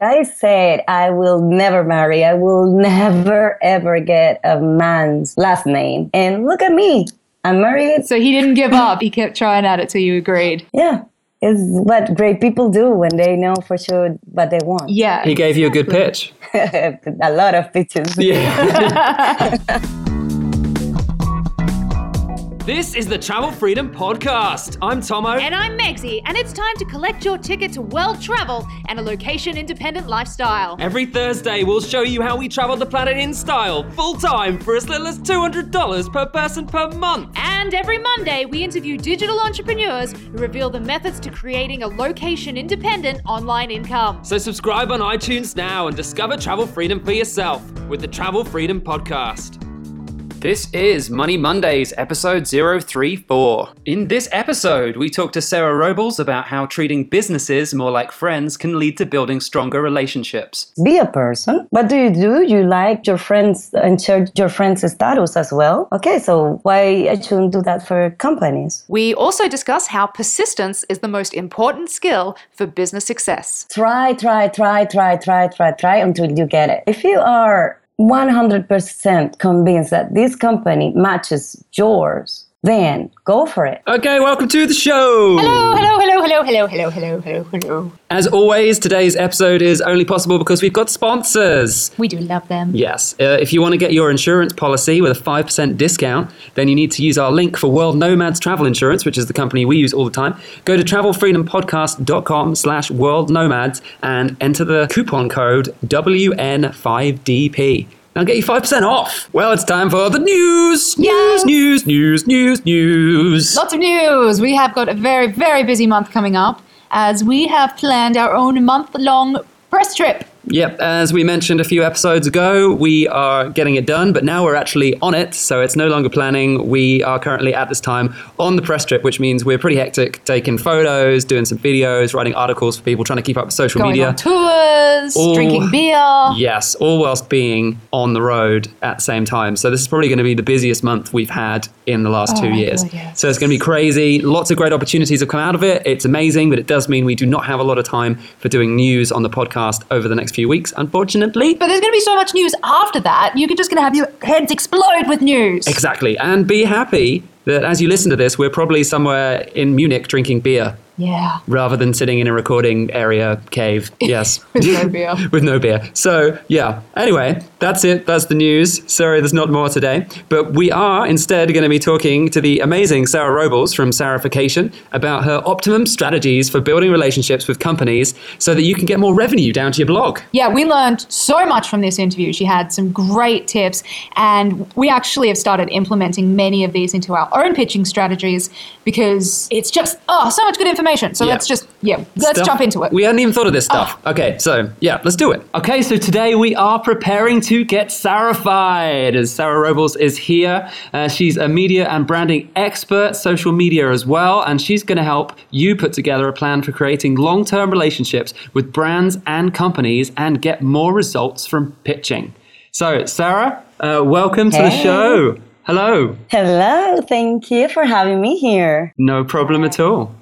I said I will never marry. I will never ever get a man's last name. And look at me. I'm married. So he didn't give up. He kept trying at it till you agreed. Yeah. It's what great people do when they know for sure what they want. Yeah. He gave you a good pitch. a lot of pitches. Yeah. this is the Travel Freedom Podcast. I'm Tomo. And I'm Megsy, and it's time to collect your ticket to world travel and a location independent lifestyle. Every Thursday, we'll show you how we travel the planet in style, full time, for as little as $200 per person per month. And every Monday, we interview digital entrepreneurs who reveal the methods to creating a location independent online income. So subscribe on iTunes now and discover travel freedom for yourself with the Travel Freedom Podcast. This is Money Mondays, episode 034. In this episode, we talk to Sarah Robles about how treating businesses more like friends can lead to building stronger relationships. Be a person. What do you do? You like your friends and share your friends' status as well. Okay, so why I shouldn't do that for companies? We also discuss how persistence is the most important skill for business success. Try, try, try, try, try, try, try until you get it. If you are 100% convinced that this company matches yours, then go for it. Okay, welcome to the show. Hello, hello, hello, hello, hello, hello, hello, hello, hello. As always, today's episode is only possible because we've got sponsors. We do love them. Yes. Uh, if you want to get your insurance policy with a 5% discount, then you need to use our link for World Nomads Travel Insurance, which is the company we use all the time. Go to travelfreedompodcast.com slash world nomads and enter the coupon code WN5DP. I'll get you 5% off. Well, it's time for the news. News, news, news, news, news. Lots of news. We have got a very, very busy month coming up as we have planned our own month long press trip. Yep, as we mentioned a few episodes ago, we are getting it done, but now we're actually on it, so it's no longer planning. We are currently at this time on the press trip, which means we're pretty hectic, taking photos, doing some videos, writing articles for people, trying to keep up with social Going media. on tours, All- drinking beer. Yes, all whilst being on the road at the same time. So this is probably going to be the busiest month we've had in the last oh two years. God, yes. So it's going to be crazy. Lots of great opportunities have come out of it. It's amazing, but it does mean we do not have a lot of time for doing news on the podcast over the next few weeks, unfortunately. But there's going to be so much news after that, you're just going to have your heads explode with news. Exactly. And be happy that as you listen to this, we're probably somewhere in Munich drinking beer Yeah. rather than sitting in a recording area cave. Yes. With no beer. With no beer. So, yeah. Anyway, that's it. That's the news. Sorry, there's not more today. But we are instead going to be talking to the amazing Sarah Robles from Sarification about her optimum strategies for building relationships with companies so that you can get more revenue down to your blog. Yeah, we learned so much from this interview. She had some great tips, and we actually have started implementing many of these into our own pitching strategies because it's just, oh, so much good information. So Yeah. let's just, yeah, let's stuff. jump into it. We hadn't even thought of this stuff. Okay, so yeah, let's do it. Okay, so today we are preparing to get Sarified. As Sarah Robles is here, uh, she's a media and branding expert, social media as well, and she's going to help you put together a plan for creating long-term relationships with brands and companies and get more results from pitching. So, Sarah, uh, welcome to the show. Hello. Hello, thank you for having me here. No problem at all.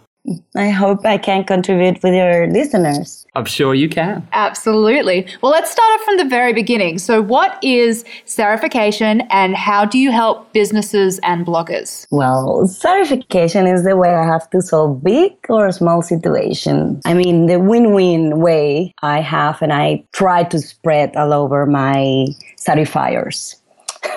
I hope I can contribute with your listeners. I'm sure you can. Absolutely. Well, let's start off from the very beginning. So, what is Sarification and how do you help businesses and bloggers? Well, Sarification is the way I have to solve big or small situations. I mean, the win win way I have, and I try to spread all over my certifiers.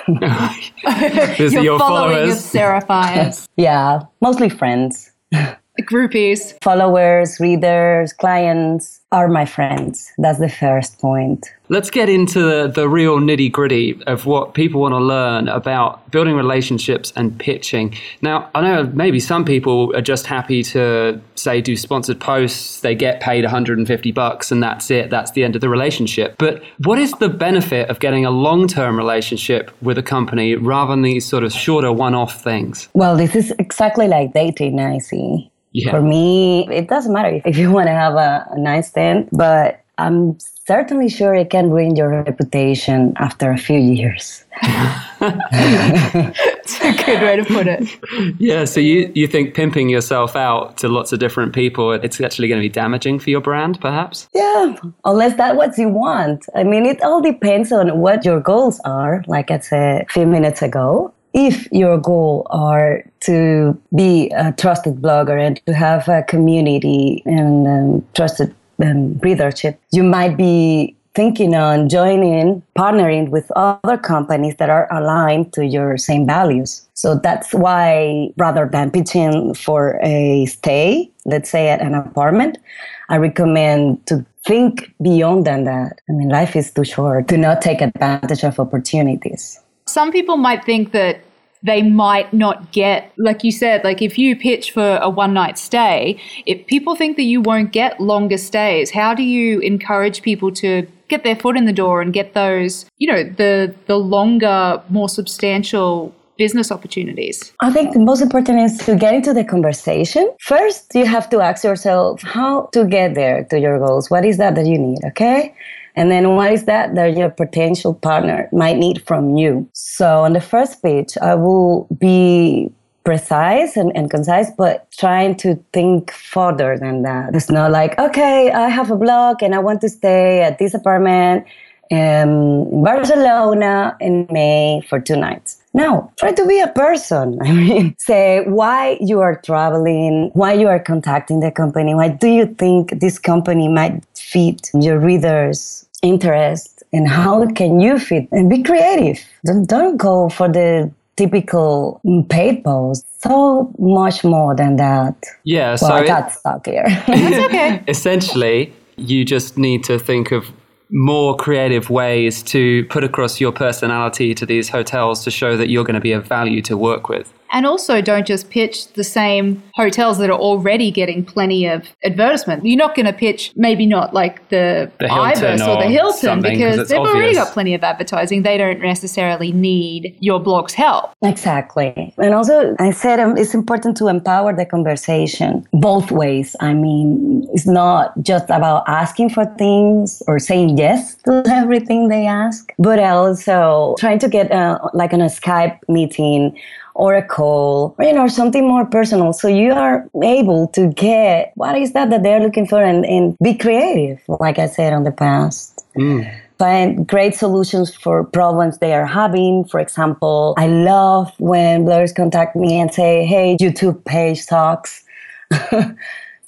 These are Your your following of followers. Seraphires, Yeah, mostly friends. groupies. Followers, readers, clients are my friends. That's the first point. Let's get into the, the real nitty gritty of what people want to learn about building relationships and pitching. Now, I know maybe some people are just happy to say do sponsored posts, they get paid 150 bucks, and that's it, that's the end of the relationship. But what is the benefit of getting a long term relationship with a company rather than these sort of shorter one off things? Well, this is exactly like dating, I see. Yeah. For me, it doesn't matter if you want to have a, a nice stand, but I'm certainly sure it can ruin your reputation after a few years. That's a good way to put it. Yeah, so you, you think pimping yourself out to lots of different people, it's actually going to be damaging for your brand, perhaps? Yeah, unless that's what you want. I mean, it all depends on what your goals are, like I said a few minutes ago. If your goal are to be a trusted blogger and to have a community and um, trusted um, readership, you might be thinking on joining, partnering with other companies that are aligned to your same values. So that's why rather than pitching for a stay, let's say at an apartment, I recommend to think beyond than that. I mean, life is too short to not take advantage of opportunities. Some people might think that they might not get, like you said, like if you pitch for a one night stay, if people think that you won't get longer stays, how do you encourage people to get their foot in the door and get those, you know, the the longer, more substantial business opportunities? I think the most important is to get into the conversation. First, you have to ask yourself how to get there to your goals. What is that that you need? Okay. And then what is that that your potential partner might need from you? So on the first page, I will be precise and, and concise, but trying to think further than that. It's not like, okay, I have a blog and I want to stay at this apartment um, in Barcelona in May for two nights. No, try to be a person. I mean, say why you are traveling, why you are contacting the company, why do you think this company might fit your readers' interest, and how can you fit and be creative. Don't, don't go for the typical paid post. So much more than that. Yeah, well, so I it- got stuck here. That's okay. essentially, you just need to think of more creative ways to put across your personality to these hotels to show that you're going to be of value to work with. And also, don't just pitch the same hotels that are already getting plenty of advertisement. You're not going to pitch, maybe not like the, The Hilton Ibis or the Hilton because they've already got plenty of advertising. They don't necessarily need your blog's help. Exactly. And also, I said um, it's important to empower the conversation both ways. I mean, it's not just about asking for things or saying yes to everything they ask, but also trying to get uh, like on a Skype meeting or a call, or, you know, something more personal. So you are able to get what is that that they're looking for and, and be creative, like I said on the past mm. find great solutions for problems they are having. For example, I love when bloggers contact me and say, hey, YouTube page sucks.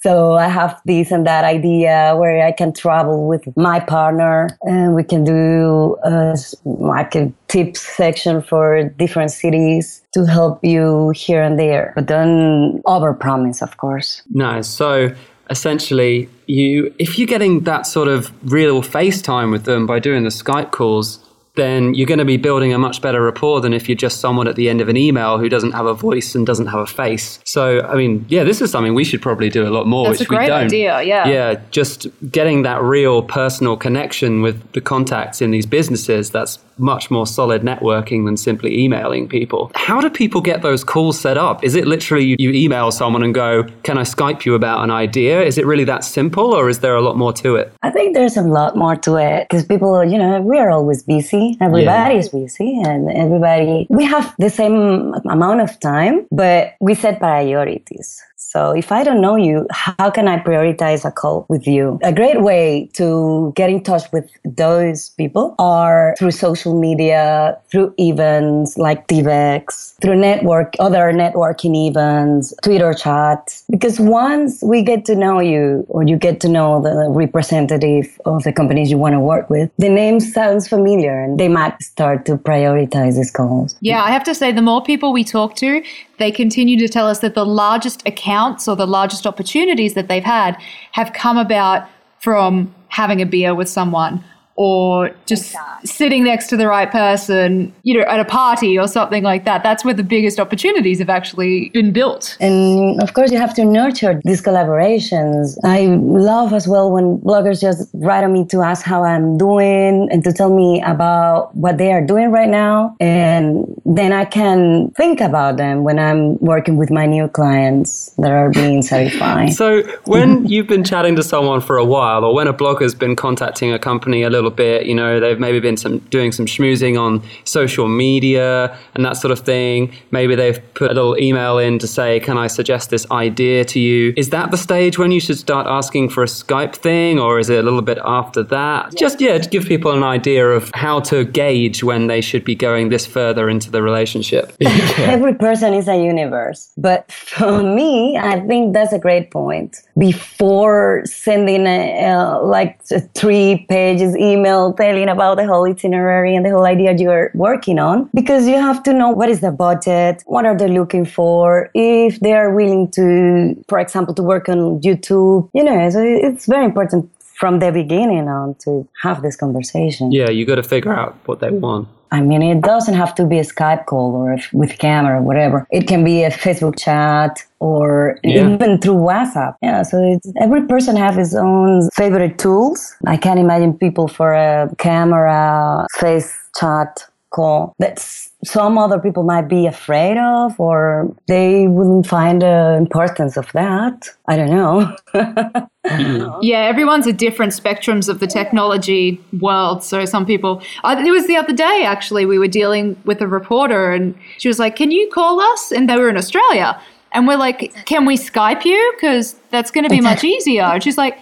so I have this and that idea where I can travel with my partner and we can do uh, like a tips section for different cities to help you here and there. But don't overpromise, of course. Nice. So essentially, you if you're getting that sort of real FaceTime with them by doing the Skype calls, then you're going to be building a much better rapport than if you're just someone at the end of an email who doesn't have a voice and doesn't have a face. So, I mean, yeah, this is something we should probably do a lot more, That's which a great we don't. idea, yeah. Yeah, just getting that real personal connection with the contacts in these businesses, that's much more solid networking than simply emailing people. How do people get those calls set up? Is it literally you, you email someone and go, Can I Skype you about an idea? Is it really that simple or is there a lot more to it? I think there's a lot more to it because people, you know, we are always busy. Everybody is busy and everybody, we have the same amount of time, but we set priorities. So if I don't know you, how can I prioritize a call with you? A great way to get in touch with those people are through social media, through events like TBEX, through network, other networking events, Twitter chats. Because once we get to know you or you get to know the representative of the companies you want to work with, the name sounds familiar and they might start to prioritize these calls. Yeah, I have to say, the more people we talk to, they continue to tell us that the largest accounts or the largest opportunities that they've had have come about from having a beer with someone or just sitting next to the right person, you know, at a party or something like that. That's where the biggest opportunities have actually been built. And of course, you have to nurture these collaborations. I love as well when bloggers just write on me to ask how I'm doing and to tell me about what they are doing right now. And then I can think about them when I'm working with my new clients that are being Sarified. So, when you've been chatting to someone for a while, or when a blogger's been contacting a company a little little bit. You know, they've maybe been some doing some schmoozing on social media and that sort of thing. Maybe they've put a little email in to say, "Can I suggest this idea to you?" Is that the stage when you should start asking for a Skype thing, or is it a little bit after that? Just yeah, to give people an idea of how to gauge when they should be going this further into the relationship. Every person is a universe. But for me, I think that's a great point. Before sending a, uh, like three pages email telling about the whole itinerary and the whole idea you're working on, because you have to know what is the budget, what are they looking for, if they are willing to, for example, to work on YouTube. You know, so it's very important from the beginning on to have this conversation. yeah, you got to figure out what they mm. want. I mean, it doesn't have to be a Skype call or if, with camera or whatever. It can be a Facebook chat or Yeah. even through WhatsApp. Yeah, so it's, every person have his own favorite tools. I can't imagine people for a camera, face chat call that some other people might be afraid of or they wouldn't find the importance of that. I don't know. Mm-hmm. Yeah, everyone's at different spectrums of the technology world. So some people, I, it was the other day actually, we were dealing with a reporter and she was like, Can you call us? And they were in Australia. And we're like, Can we Skype you? Because that's going to be much easier. And she's like,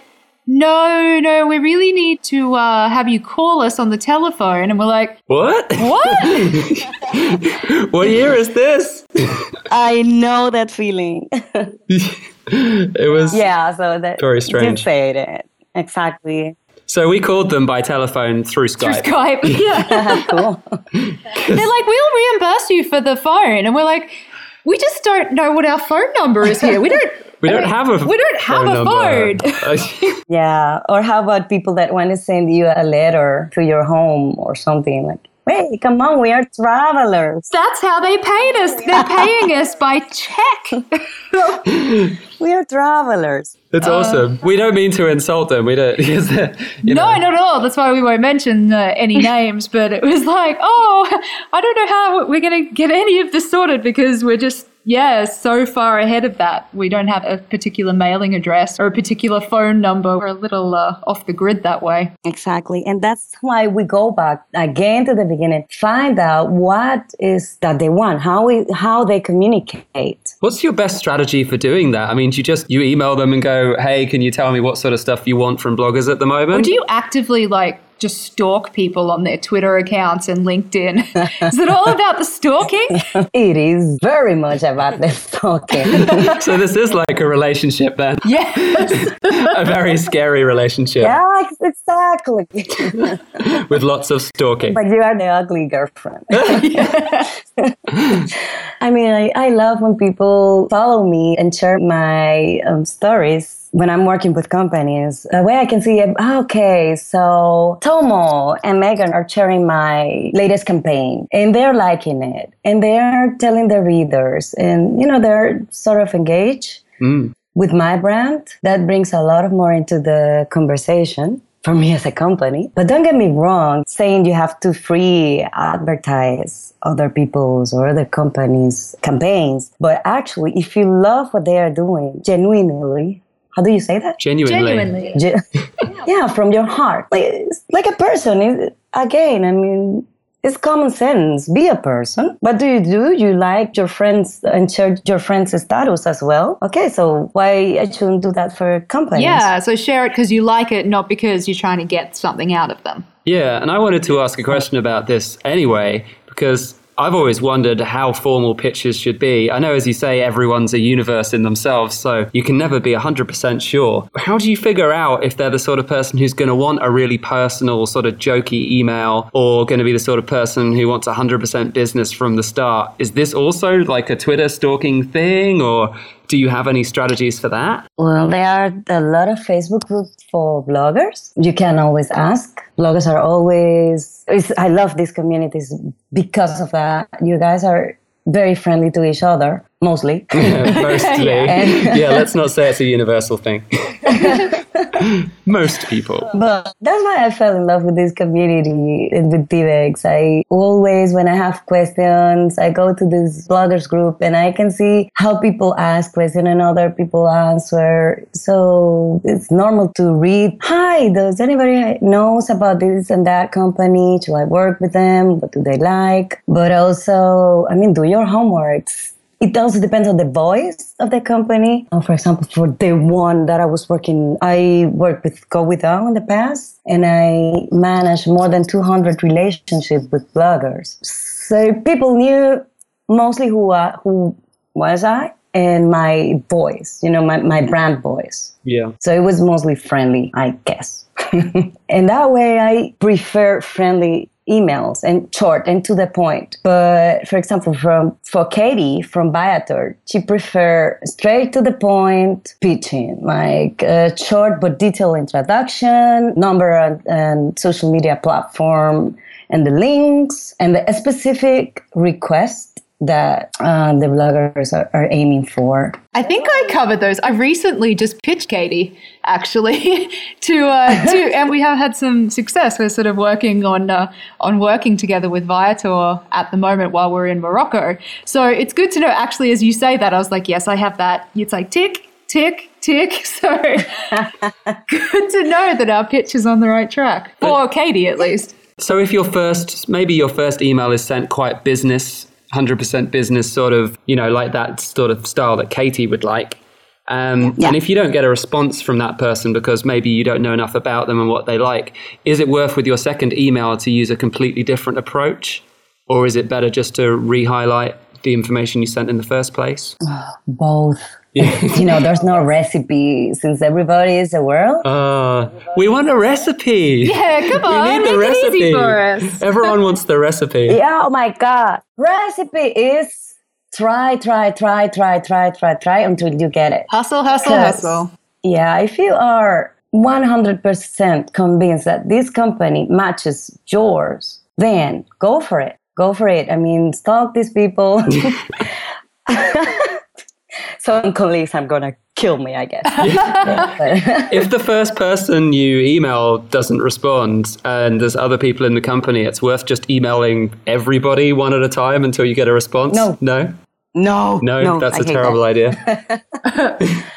No, no, we really need to uh, have you call us on the telephone. And we're like, What? What? what year is this? I know that feeling. It was yeah, so that Very you strange. said it. Exactly. So we called them by telephone through Through Skype. Skype. Yeah. cool. They're like, We'll reimburse you for the phone. And we're like, We just don't know what our phone number is here. We don't. We don't have a We don't have phone a number. phone. Yeah. Or how about people that want to send you a letter to your home or something like, hey, come on, we are travelers. That's how they paid us. They're paying us by check. We are travelers. It's awesome. We don't mean to insult them. We don't. Because, they're, you no, know, not at all. That's why we won't mention uh, any names. But it was like, oh, I don't know how we're going to get any of this sorted because we're just, yeah, so far ahead of that. We don't have a particular mailing address or a particular phone number. We're a little uh, off the grid that way. Exactly. And that's why we go back again to the beginning, find out what is that they want, how we, how they communicate. What's your best strategy for doing that? I mean, do you just you email them and go, "Hey, can you tell me what sort of stuff you want from bloggers at the moment?" Or do you actively like just stalk people on their Twitter accounts and LinkedIn? Is it all about the stalking? It is very much about the stalking. so this is like a relationship then, yes. a very scary relationship yeah, exactly. with lots of stalking. but you are the ugly girlfriend. I mean, I, I love when people follow me and share my um, stories when I'm working with companies. A way I can see, ah, okay, so Tomo and Megan are sharing my latest campaign and they're liking it and they're telling the readers and, you know, they're sort of engaged Mm. with my brand. That brings a lot of more into the conversation for me as a company. But don't get me wrong, saying you have to free advertise other people's or other companies' campaigns. But actually, if you love what they are doing genuinely, how do you say that? Genuinely. Ge- yeah, from your heart. Like, like a person. It- again, I mean, it's common sense. Be a person. What do you do? You like your friends and share your friends' status as well. Okay, so why I shouldn't do that for companies? Yeah, so share it because you like it, not because you're trying to get something out of them. Yeah, and I wanted to ask a question about this anyway, because I've always wondered how formal pitches should be. I know, as you say, everyone's a universe in themselves, so you can never be 100% sure. How do you figure out if they're the sort of person who's going to want a really personal, sort of jokey email, or going to be the sort of person who wants 100% business from the start? Is this also like a Twitter stalking thing, or do you have any strategies for that? Well, there are a lot of Facebook groups for bloggers. You can always ask. Bloggers are always, it's, I love these communities because of that. You guys are very friendly to each other, mostly. Mostly. Yeah, let's not say it's a universal thing. Most people. But that's why I fell in love with this community and with TBEX. I always, when I have questions, I go to this bloggers group and I can see how people ask questions and other people answer. So it's normal to read, hi, does anybody knows about this and that company? Should I work with them? What do they like? But also, I mean, do your homeworks it also depends on the voice of the company. Uh, for example, for the one that I was working, I worked with GowithOh in the past, and I managed more than 200 relationships with bloggers. So people knew mostly who I, who was I and my voice, you know, my, my brand voice. Yeah. So it was mostly friendly, I guess. and that way I prefer friendly emails and short and to the point. But for example, from for Katie from Viator, she prefer straight to the point pitching, like a short but detailed introduction, number and, and social media platform, and the links and the specific request that uh, the bloggers are, are, aiming for. I think I covered those. I recently just pitched Katie actually to uh, to, and we have had some success. We're sort of working on uh, on working together with Viator at the moment while we're in Morocco. So it's good to know. Actually, as you say that, I was like, yes, I have that. It's like tick, tick, tick. So good to know that our pitch is on the right track for Katie at least. So if your first, maybe your first email is sent quite business 100% business sort of, you know, like that sort of style that Katie would like. Um, yeah. And if you don't get a response from that person because maybe you don't know enough about them and what they like, is it worth with your second email to use a completely different approach? Or is it better just to re highlight the information you sent in the first place? Both. you know, there's no recipe since everybody is a world. Uh, we want a recipe. Yeah, come on. We need the recipe. for us. Everyone wants the recipe. Yeah, oh my God. Recipe is try, try, try, try, try, try, try until you get it. Hustle, hustle, hustle. Yeah, if you are 100% convinced that this company matches yours, then go for it. Go for it. I mean, stalk these people. some colleagues are gonna kill me, I guess. Yeah. if the first person you email doesn't respond and there's other people in the company, it's worth just emailing everybody one at a time until you get a response. No, no, no, no. no that's I a terrible that. idea.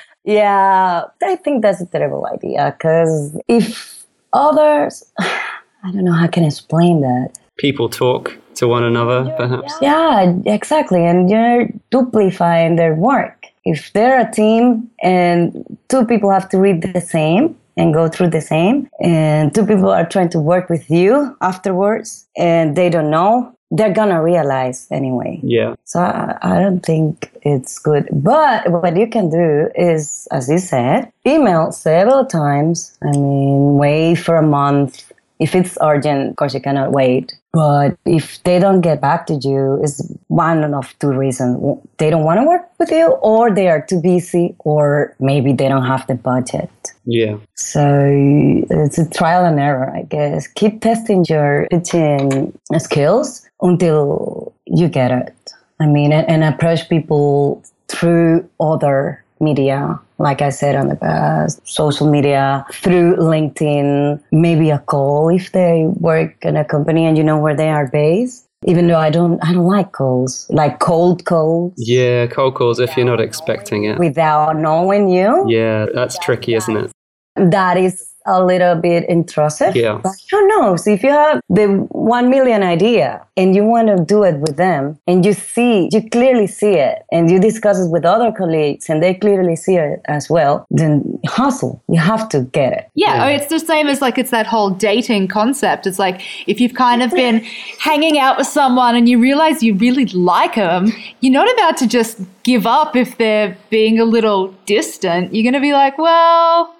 yeah, I think that's a terrible idea because if others, I don't know how I can explain that. People talk to one another, perhaps. Yeah, exactly, and you're duplifying their work if they're a team and two people have to read the same and go through the same and two people are trying to work with you afterwards and they don't know they're gonna realize anyway. Yeah. So I, I don't think it's good. But what you can do is as you said email several times i mean wait for a month. If it's urgent, of course, you cannot wait. But if they don't get back to you, it's one of two reasons. They don't want to work with you, or they are too busy, or maybe they don't have the budget. Yeah. So it's a trial and error, I guess. Keep testing your pitching skills until you get it. I mean, and, and approach people through other media like I said on the past, social media, through LinkedIn, maybe a call if they work in a company and you know where they are based. Even though I don't, I don't like calls, like cold calls. Yeah, cold calls if you're not expecting it. Without knowing you. Yeah, that's tricky, isn't it? That is a little bit intrusive. Yeah. But who knows? If you have the one million idea and you want to do it with them and you see, you clearly see it and you discuss it with other colleagues and they clearly see it as well, then hustle. You have to get it. Yeah. yeah. Oh, it's the same as like it's that whole dating concept. It's like if you've kind of been hanging out with someone and you realize you really like them, you're not about to just give up if they're being a little distant. You're going to be like, well,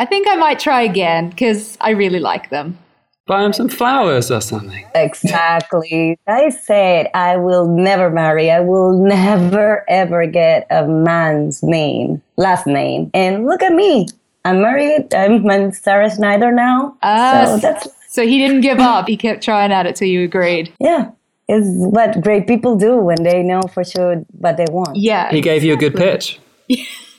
I think I might try again because I really like them. Buy them some flowers or something. Exactly. I said I will never marry. I will never ever get a man's name, last name. And look at me. I'm married. I'm Sarah Schneider now. Uh, so that's so he didn't give up. He kept trying at it till you agreed. Yeah. It's what great people do when they know for sure what they want. Yeah. He gave you a good pitch.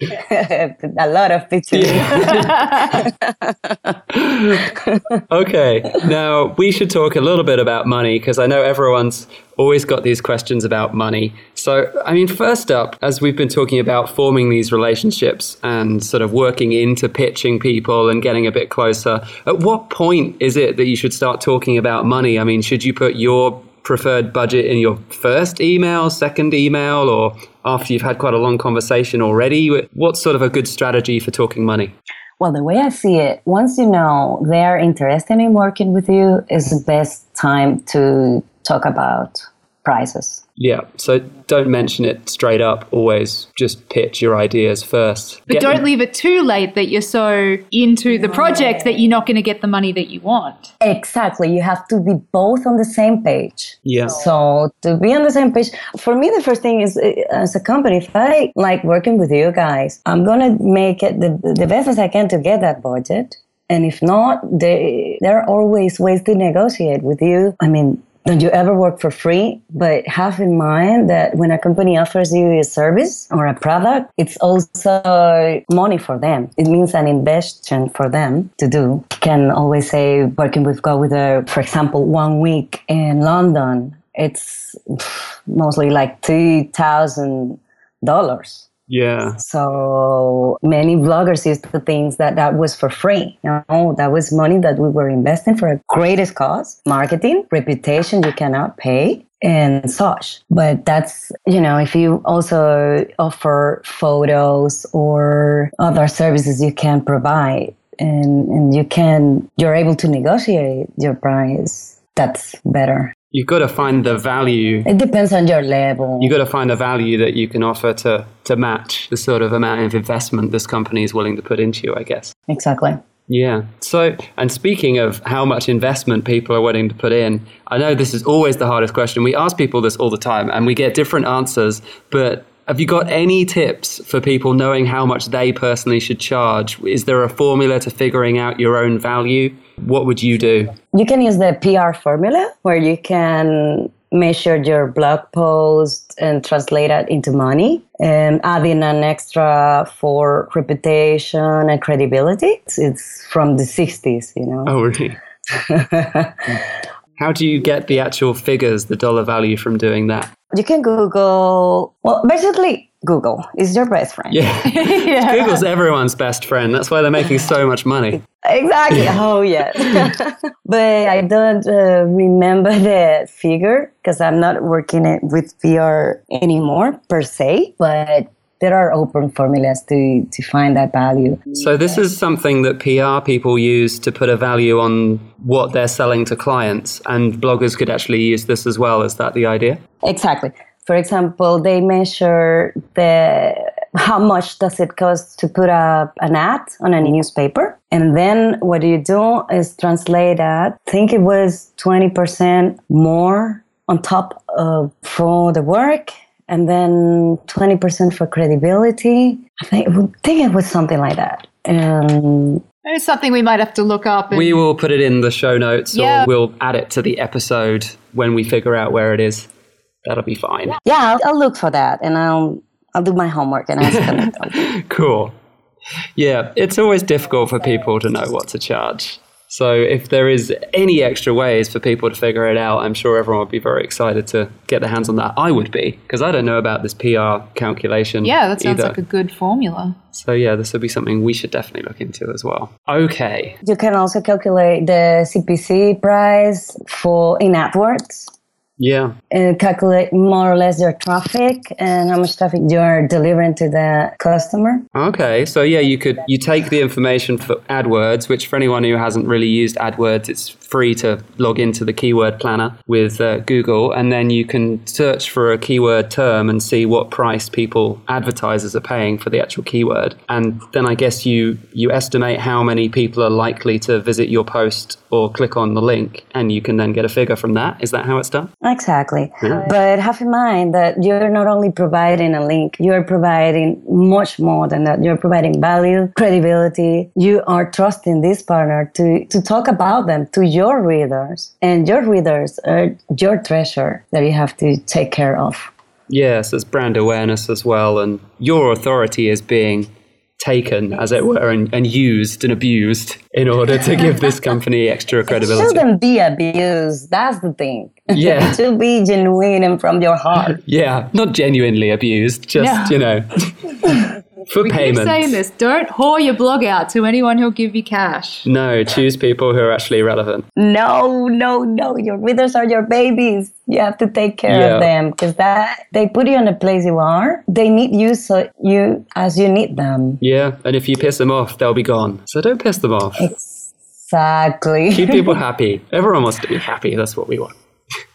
a lot of pictures. okay, now we should talk a little bit about money because I know everyone's always got these questions about money. So, I mean, first up, as we've been talking about forming these relationships and sort of working into pitching people and getting a bit closer, at what point is it that you should start talking about money? I mean, should you put your preferred budget in your first email, second email, or after you've had quite a long conversation already? What's sort of a good strategy for talking money? Well, the way I see it, once you know they're interested in working with you, is the best time to talk about prices. Yeah, so don't mention it straight up. Always just pitch your ideas first. But get don't them. leave it too late that you're so into the project that you're not going to get the money that you want. Exactly. You have to be both on the same page. Yeah. So to be on the same page, for me, the first thing is uh, as a company, if I like working with you guys, I'm going to make it the, the best as I can to get that budget. And if not, they, there are always ways to negotiate with you. I mean, don't you ever work for free? But have in mind that when a company offers you a service or a product, it's also money for them. It means an investment for them to do. You can always say working with GowithOh, for example, one week in London, it's mostly like two thousand dollars yeah. So many vloggers used to think that that was for free. No, that was money that we were investing for a greatest cause, marketing, reputation you cannot pay and such. But that's, you know, if you also offer photos or other services you can provide and, and you can, you're able to negotiate your price, that's better you've got to find the value. It depends on your level. You've got to find a value that you can offer to, to match the sort of amount of investment this company is willing to put into you, I guess. Exactly. Yeah. So, and speaking of how much investment people are willing to put in, I know this is always the hardest question. We ask people this all the time and we get different answers, but have you got any tips for people knowing how much they personally should charge? Is there a formula to figuring out your own value? What would you do? You can use the PR formula where you can measure your blog post and translate it into money and adding an extra for reputation and credibility. It's, it's from the 60s, you know. Oh, really? How do you get the actual figures, the dollar value from doing that? You can Google, well, basically, Google is your best friend. Yeah. yeah. Google's everyone's best friend. That's why they're making so much money. Exactly. oh, yes. but I don't uh, remember the figure because I'm not working it with PR anymore per se. But there are open formulas to, to find that value. So, this is something that PR people use to put a value on what they're selling to clients, and bloggers could actually use this as well. Is that the idea? Exactly. For example, they measure the how much does it cost to put up an ad on a newspaper and then what you do is translate that I think it was 20% more on top of for the work and then 20% for credibility. I think, I think it was something like that. Um, it's something we might have to look up. we will put it in the show notes yeah. or we'll add it to the episode when we figure out where it is. That'll be fine. Yeah, I'll, I'll look for that and I'll I'll do my homework and ask them. cool. Yeah, it's always difficult for people to know what to charge. So if there is any extra ways for people to figure it out, I'm sure everyone would be very excited to get their hands on that. I would be because I don't know about this PR calculation. Yeah, that sounds either. like a good formula. So yeah, this would be something we should definitely look into as well. Okay. You can also calculate the CPC price for in AdWords. Yeah. And calculate more or less your traffic and how much traffic you're delivering to the customer. Okay. So yeah, you could you take the information for AdWords, which for anyone who hasn't really used AdWords, it's free to log into the keyword planner with uh, Google, and then you can search for a keyword term and see what price people advertisers are paying for the actual keyword, and then I guess you you estimate how many people are likely to visit your post or click on the link, and you can then get a figure from that. Is that how it's done? Exactly. Yeah. But have in mind that you're not only providing a link, you're providing much more than that. You're providing value, credibility. You are trusting this partner to to talk about them to your readers, and your readers are your treasure that you have to take care of. Yes, there's brand awareness as well, and your authority is being taken, as it were, and, and used and abused in order to give this company extra It credibility. shouldn't be abused. That's the thing. Yeah. it should be genuine and from your heart. Yeah, not genuinely abused, just, No. you know, for We keep payment. saying this. Don't whore your blog out to anyone who'll give you cash. No, choose people who are actually relevant. No, no, no. Your readers are your babies. You have to take care Yeah. of them because that they put you in the place you are. They need you so you as you need them. Yeah, and if you piss them off, they'll be gone. So don't piss them off. Exactly. Keep people happy. Everyone wants to be happy. That's what we want.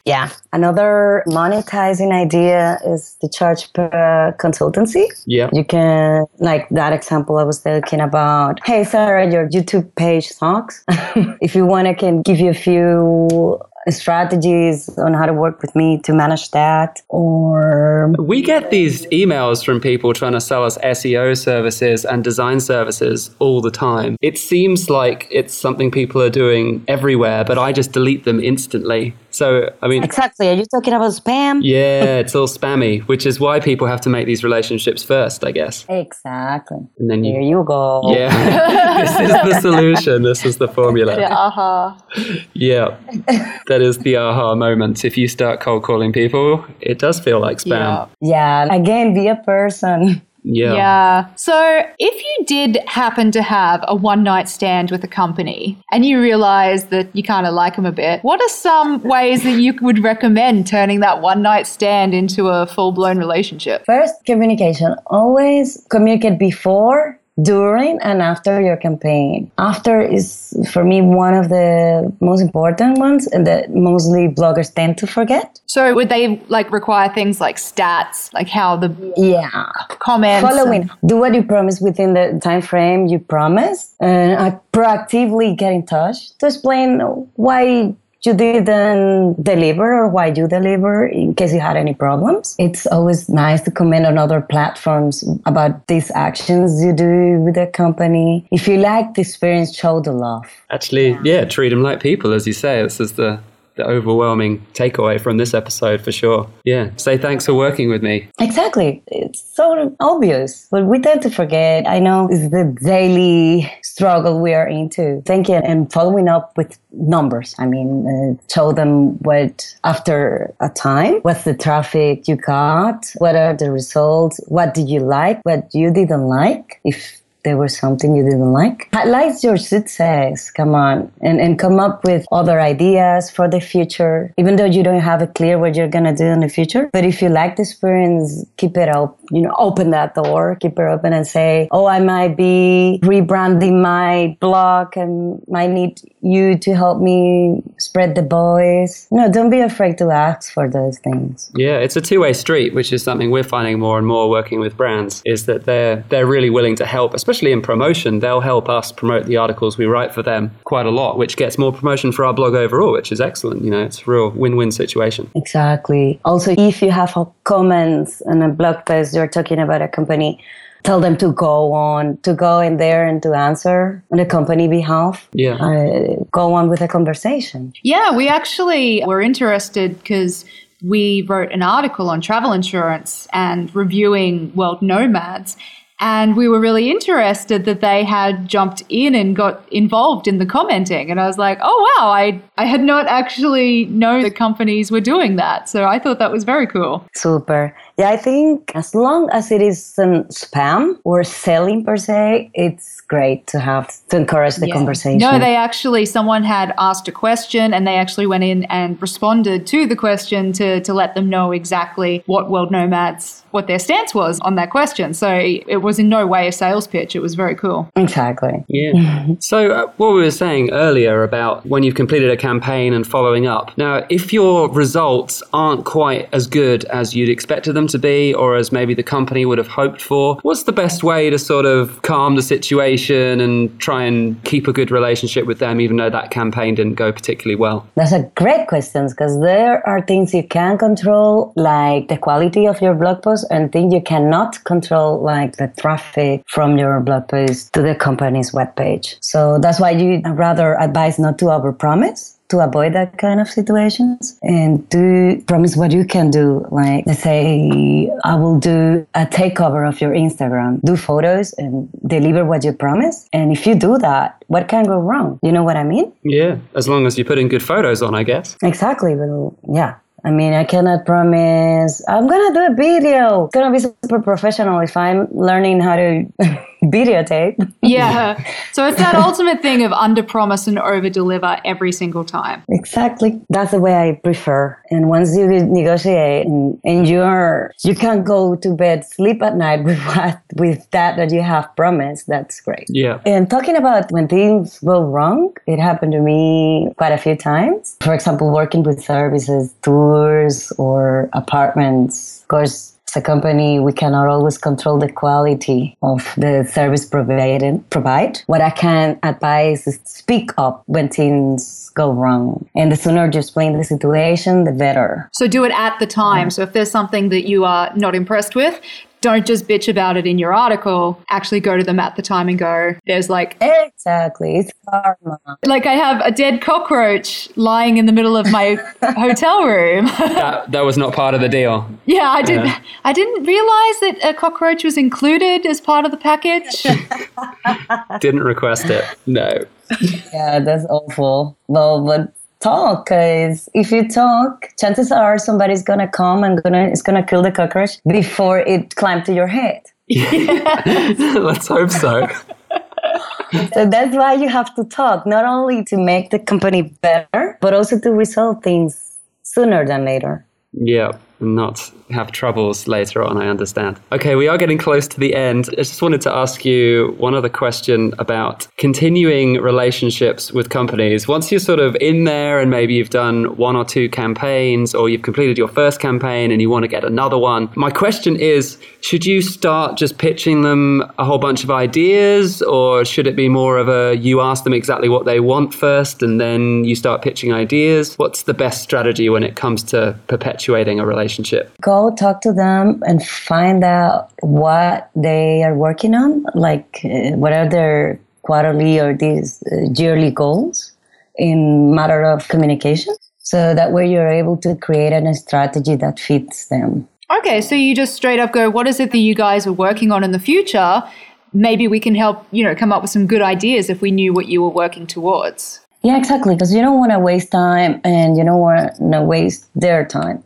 Yeah. Another monetizing idea is to charge per consultancy. Yeah. You can, like that example I was talking about. Hey, Sarah, your YouTube page sucks. if you want, I can give you a few strategies on how to work with me to manage that. Or, We get these emails from people trying to sell us SEO services and design services all the time. It seems like it's something people are doing everywhere, but I just delete them instantly. So, I mean, exactly. Are you talking about spam? yeah, it's all spammy, which is why people have to make these relationships first, I guess. Exactly. And then Here you. you go. Yeah, this is the solution. This is the formula. The Aha. Yeah, that is the aha moment. If you start cold calling people, it does feel like spam. Yeah. Yeah. Again, be a person. Yeah. Yeah. So if you did happen to have a one night stand with a company and you realize that you kind of like them a bit, what are some ways that you would recommend turning that one night stand into a full blown relationship? First, communication. Always communicate before, during, and after your campaign. After is, for me, one of the most important ones and that mostly bloggers tend to forget. So would they like require things like stats, like how the Yeah. comments? Following. Do what you promise within the time frame you promise, And I proactively get in touch to explain why you didn't deliver or why you deliver in case you had any problems. It's always nice to comment on other platforms about these actions you do with the company. If you like the experience, show the love. Actually, yeah, treat them like people, as you say. This is the, the overwhelming takeaway from this episode for sure. Yeah, say thanks for working with me. Exactly. It's so obvious, but we tend to forget. I know it's the daily struggle we are into. Thinking and following up with numbers. I mean, uh, show them what after a time, what's the traffic you got, what are the results, what did you like, what you didn't like, if there was something you didn't like. Highlight your success, come on, and, and come up with other ideas for the future, even though you don't have it clear what you're gonna do in the future. But if you like the experience, keep it up, you know, open that door, keep it open and say, oh, I might be rebranding my blog and might need you to help me spread the voice. No, don't be afraid to ask for those things. Yeah, it's a two-way street, which is something we're finding more and more working with brands. Is that they're they're really willing to help, especially in promotion. They'll help us promote the articles we write for them quite a lot, which gets more promotion for our blog overall, which is excellent. You know, it's a real win-win situation. Exactly. Also, if you have comments on a blog post, you're talking about a company, tell them to go on, to go in there and to answer on the company behalf. Yeah. Uh, go on with a conversation. Yeah, we actually were interested because we wrote an article on travel insurance and reviewing World Nomads. And we were really interested that they had jumped in and got involved in the commenting. And I was like, oh, wow, I, I had not actually known the companies were doing that. So I thought that was very cool. Super. Yeah, I think as long as it isn't spam or selling per se, it's great to have to encourage the Yeah. conversation. No, they actually, someone had asked a question and they actually went in and responded to the question to, to let them know exactly what World Nomads, what their stance was on that question. So it was in no way a sales pitch. It was very cool. exactly. Yeah. so, uh, what we were saying earlier about when you've completed a campaign and following up. Now, if your results aren't quite as good as you'd expected them to be, or as maybe the company would have hoped for, what's the best way to sort of calm the situation and try and keep a good relationship with them, even though that campaign didn't go particularly well? That's a great question because there are things you can control, like the quality of your blog post, and things you cannot control, like the traffic from your blog post to the company's webpage. So that's why you rather advise not to overpromise, to avoid that kind of situations and do promise what you can do. Like, let's say I will do a takeover of your Instagram, do photos and deliver what you promise. And if you do that, what can go wrong? You know what I mean? Yeah, as long as you put in good photos on, I guess. Exactly. But yeah, I mean, I cannot promise I'm gonna do a video. It's gonna be super professional if I'm learning how to videotape. Yeah. So it's that ultimate thing of under promise and over deliver every single time. Exactly. That's the way I prefer. And once you negotiate and, and you're you can't go to bed, sleep at night with what with that that you have promised, that's great. Yeah. And talking about when things go wrong, it happened to me quite a few times. For example, working with services, tours or apartments. Of course, as a company, we cannot always control the quality of the service provided. Provide. What I can advise is speak up when things go wrong, and the sooner you explain the situation, the better. So do it at the time. So if there's something that you are not impressed with, don't just bitch about it in your article. Actually go to them at the time and go, there's like Exactly, it's karma. like I have a dead cockroach lying in the middle of my hotel room. That, that was not part of the deal. yeah, I didn't Yeah. I didn't realize that a cockroach was included as part of the package. Didn't request it. No. Yeah, that's awful. Well, but talk, because if you talk, chances are somebody's gonna come and gonna is gonna kill the cockroach before it climbed to your head. Let's hope so. So that's why you have to talk, not only to make the company better, but also to resolve things sooner than later. Yeah, and not have troubles later on, I understand. Okay, we are getting close to the end. I just wanted to ask you one other question about continuing relationships with companies. Once you're sort of in there and maybe you've done one or two campaigns or you've completed your first campaign and you want to get another one, my question is should you start just pitching them a whole bunch of ideas or should it be more of a you ask them exactly what they want first and then you start pitching ideas? What's the best strategy when it comes to perpetuating a relationship? Go talk to them and find out what they are working on, like uh, what are their quarterly or these uh, yearly goals in matter of communication. So that way you're able to create a strategy that fits them. okay, so you just straight up go, what is it that you guys are working on in the future? Maybe we can help, you know, come up with some good ideas if we knew what you were working towards. Yeah, exactly. Because you don't want to waste time and you don't want to waste their time.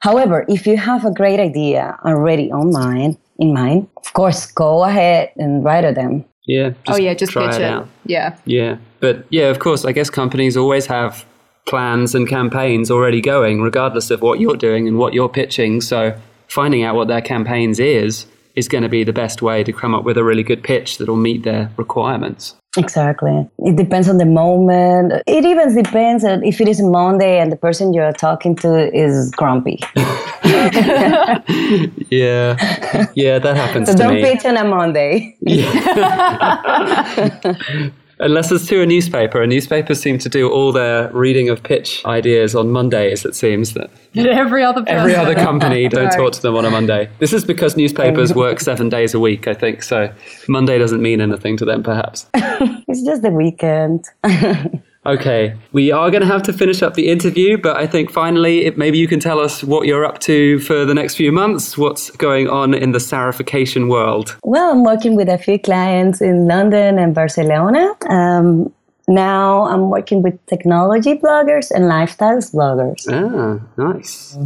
However, if you have a great idea already online in mind, of course, go ahead and write to them. Yeah. oh yeah, just try pitch it it. out. Yeah. Yeah. But yeah, of course, I guess companies always have plans and campaigns already going, regardless of what you're doing and what you're pitching. So finding out what their campaigns is is going to be the best way to come up with a really good pitch that'll meet their requirements. Exactly. It depends on the moment. It even depends on if it is Monday and the person you're talking to is grumpy. Yeah. Yeah, that happens So don't me. pitch on a Monday. Unless it's to a newspaper. And newspapers seem to do all their reading of pitch ideas on Mondays, it seems that Every other person. every other company don't Right. talk to them on a Monday. This is because newspapers work seven days a week, I think. So Monday doesn't mean anything to them, perhaps. It's just the weekend. Okay, we are going to have to finish up the interview, but I think finally, it, maybe you can tell us what you're up to for the next few months. What's going on in the sarification world? Well, I'm working with a few clients in London and Barcelona. Um, now I'm working with technology bloggers and lifestyle bloggers, Ah, nice.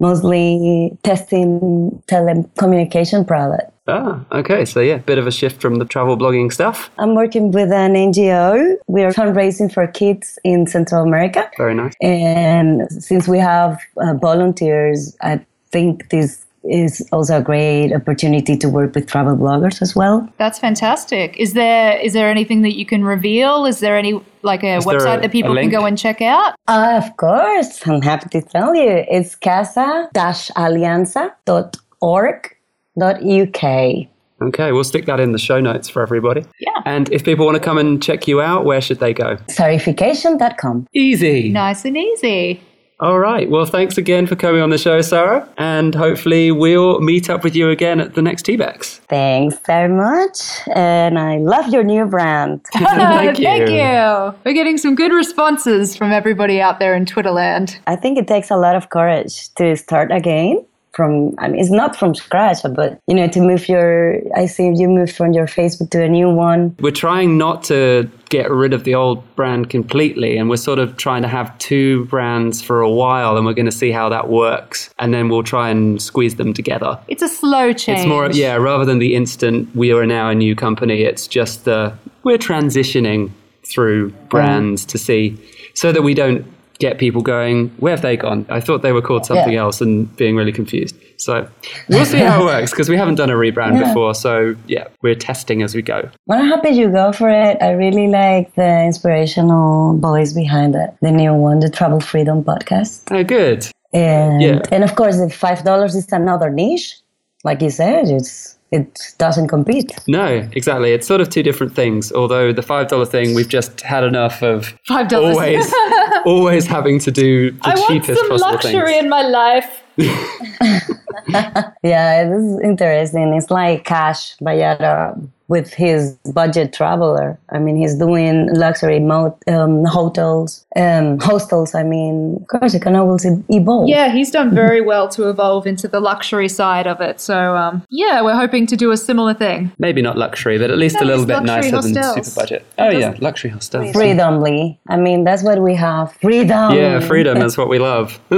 Mostly testing telecommunication products. Ah, okay. So yeah, bit of a shift from the travel blogging stuff. I'm working with an NGO. We are fundraising for kids in Central America. Very nice. And since we have uh, volunteers, I think this is also a great opportunity to work with travel bloggers as well. That's fantastic. Is there is there anything that you can reveal? Is there any like a Is website a- that people can go and check out? Uh, of course, I'm happy to tell you. It's casa-alianza.org.uk. Okay, we'll stick that in the show notes for everybody. Yeah. And if people want to come and check you out, where should they go? Sarification.com. Easy. Nice and easy. All right. Well, thanks again for coming on the show, Sarah. And hopefully we'll meet up with you again at the next TBEX. Thanks very much. And I love your new brand. Thank you. Thank you. We're getting some good responses from everybody out there in Twitterland. I think it takes a lot of courage to start again from I mean it's not from scratch, but you know, to move your I see you moved from your Facebook to a new one. We're trying not to get rid of the old brand completely and we're sort of trying to have two brands for a while and we're going to see how that works and then we'll try and squeeze them together. It's a slow change. It's more yeah, rather than the instant we are now a new company, it's just the we're transitioning through brands to see so that we don't get people going, where have they gone? I thought they were called something Yeah. else and being really confused. So we'll see how it works because we haven't done a rebrand Yeah. before. So yeah, we're testing as we go. Well, I'm happy you go for it. I really like the inspirational voice behind it. The new one, the Travel Freedom podcast. Oh, good. And Yeah. and of course the five dollars is another niche. Like you said, it's it doesn't compete. No, exactly. It's sort of two different things. Although the five dollar thing, we've just had enough of $5. always, always having to do the I want cheapest some luxury things. in my life. Yeah, this is interesting. It's like Cash Bayada with his budget traveler. I mean, he's doing luxury mo- um, hotels, um, hostels. I mean, of course, you can always evolve. Yeah, he's done very well to evolve into the luxury side of it. So, um, yeah, we're hoping to do a similar thing. Maybe not luxury, but at least No, a little bit luxury nicer than super budget. Oh yeah, luxury hostels. Freedomly. I mean, that's what we have. Freedom. Yeah, freedom is what we love.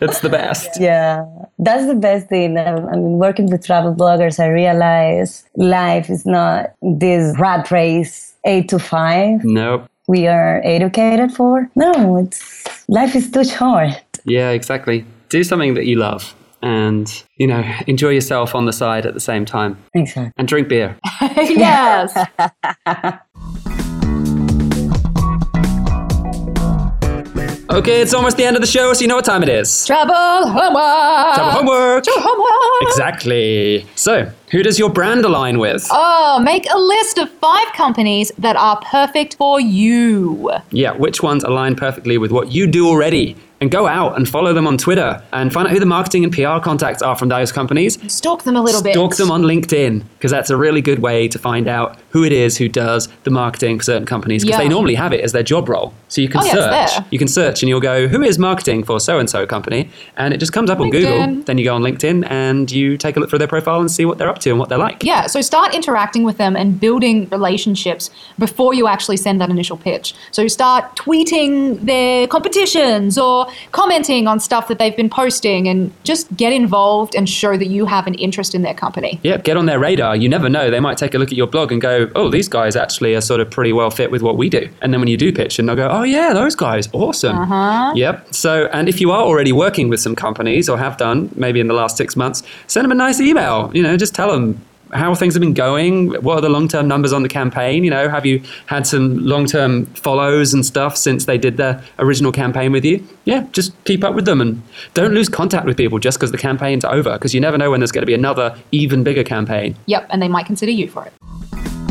it's the best. Yeah, that's the best thing. I I mean, working with travel bloggers, I realize life is not this rat race, eight to five. Nope. We are educated for. No, it's life is too short. Yeah, exactly. Do something that you love and, you know, enjoy yourself on the side at the same time. Exactly. And drink beer. yes. Okay, it's almost the end of the show, so you know what time it is. Travel homework. Travel homework. Travel homework. Exactly. So, who does your brand align with? Oh, make a list of five companies that are perfect for you. Yeah, which ones align perfectly with what you do already? And go out and follow them on Twitter and find out who the marketing and PR contacts are from those companies. Stalk them a little bit. Stalk them on LinkedIn because that's a really good way to find out who it is who does the marketing for certain companies because Yeah. they normally have it as their job role. So you can Oh, yeah, search. You can search and you'll go, who is marketing for so and so company? And it just comes up on Google. Then you go on LinkedIn and you take a look through their profile and see what they're up to and what they're like. Yeah, so start interacting with them and building relationships before you actually send that initial pitch. So start tweeting their competitions or commenting on stuff that they've been posting and just get involved and show that you have an interest in their company. Yep, get on their radar. You never know. They might take a look at your blog and go, oh, these guys actually are sort of pretty well fit with what we do. And then when you do pitch, and they'll go, oh, yeah, those guys, awesome. Uh-huh. Yep. So, and if you are already working with some companies or have done maybe in the last six months, send them a nice email. You know, just tell them how things have been going. What are the long term numbers on the campaign? You know, have you had some long term follows and stuff since they did their original campaign with you? Yeah, just keep up with them and don't lose contact with people just because the campaign's over because you never know when there's going to be another even bigger campaign. Yep, and they might consider you for it.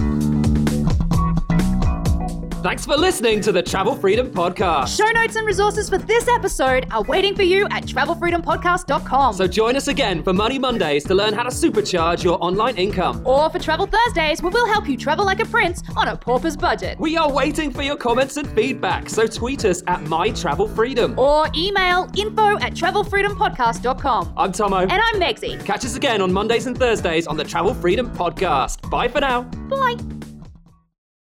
Thanks for listening to the Travel Freedom Podcast. Show notes and resources for this episode are waiting for you at travelfreedompodcast.com. So join us again for Money Mondays to learn how to supercharge your online income. or for Travel Thursdays, where we'll help you travel like a prince on a pauper's budget. We are waiting for your comments and feedback, so tweet us at MyTravelFreedom. Or email info at travelfreedompodcast.com. I'm Tomo. And I'm Megsy. Catch us again on Mondays and Thursdays on the Travel Freedom Podcast. Bye for now. Bye.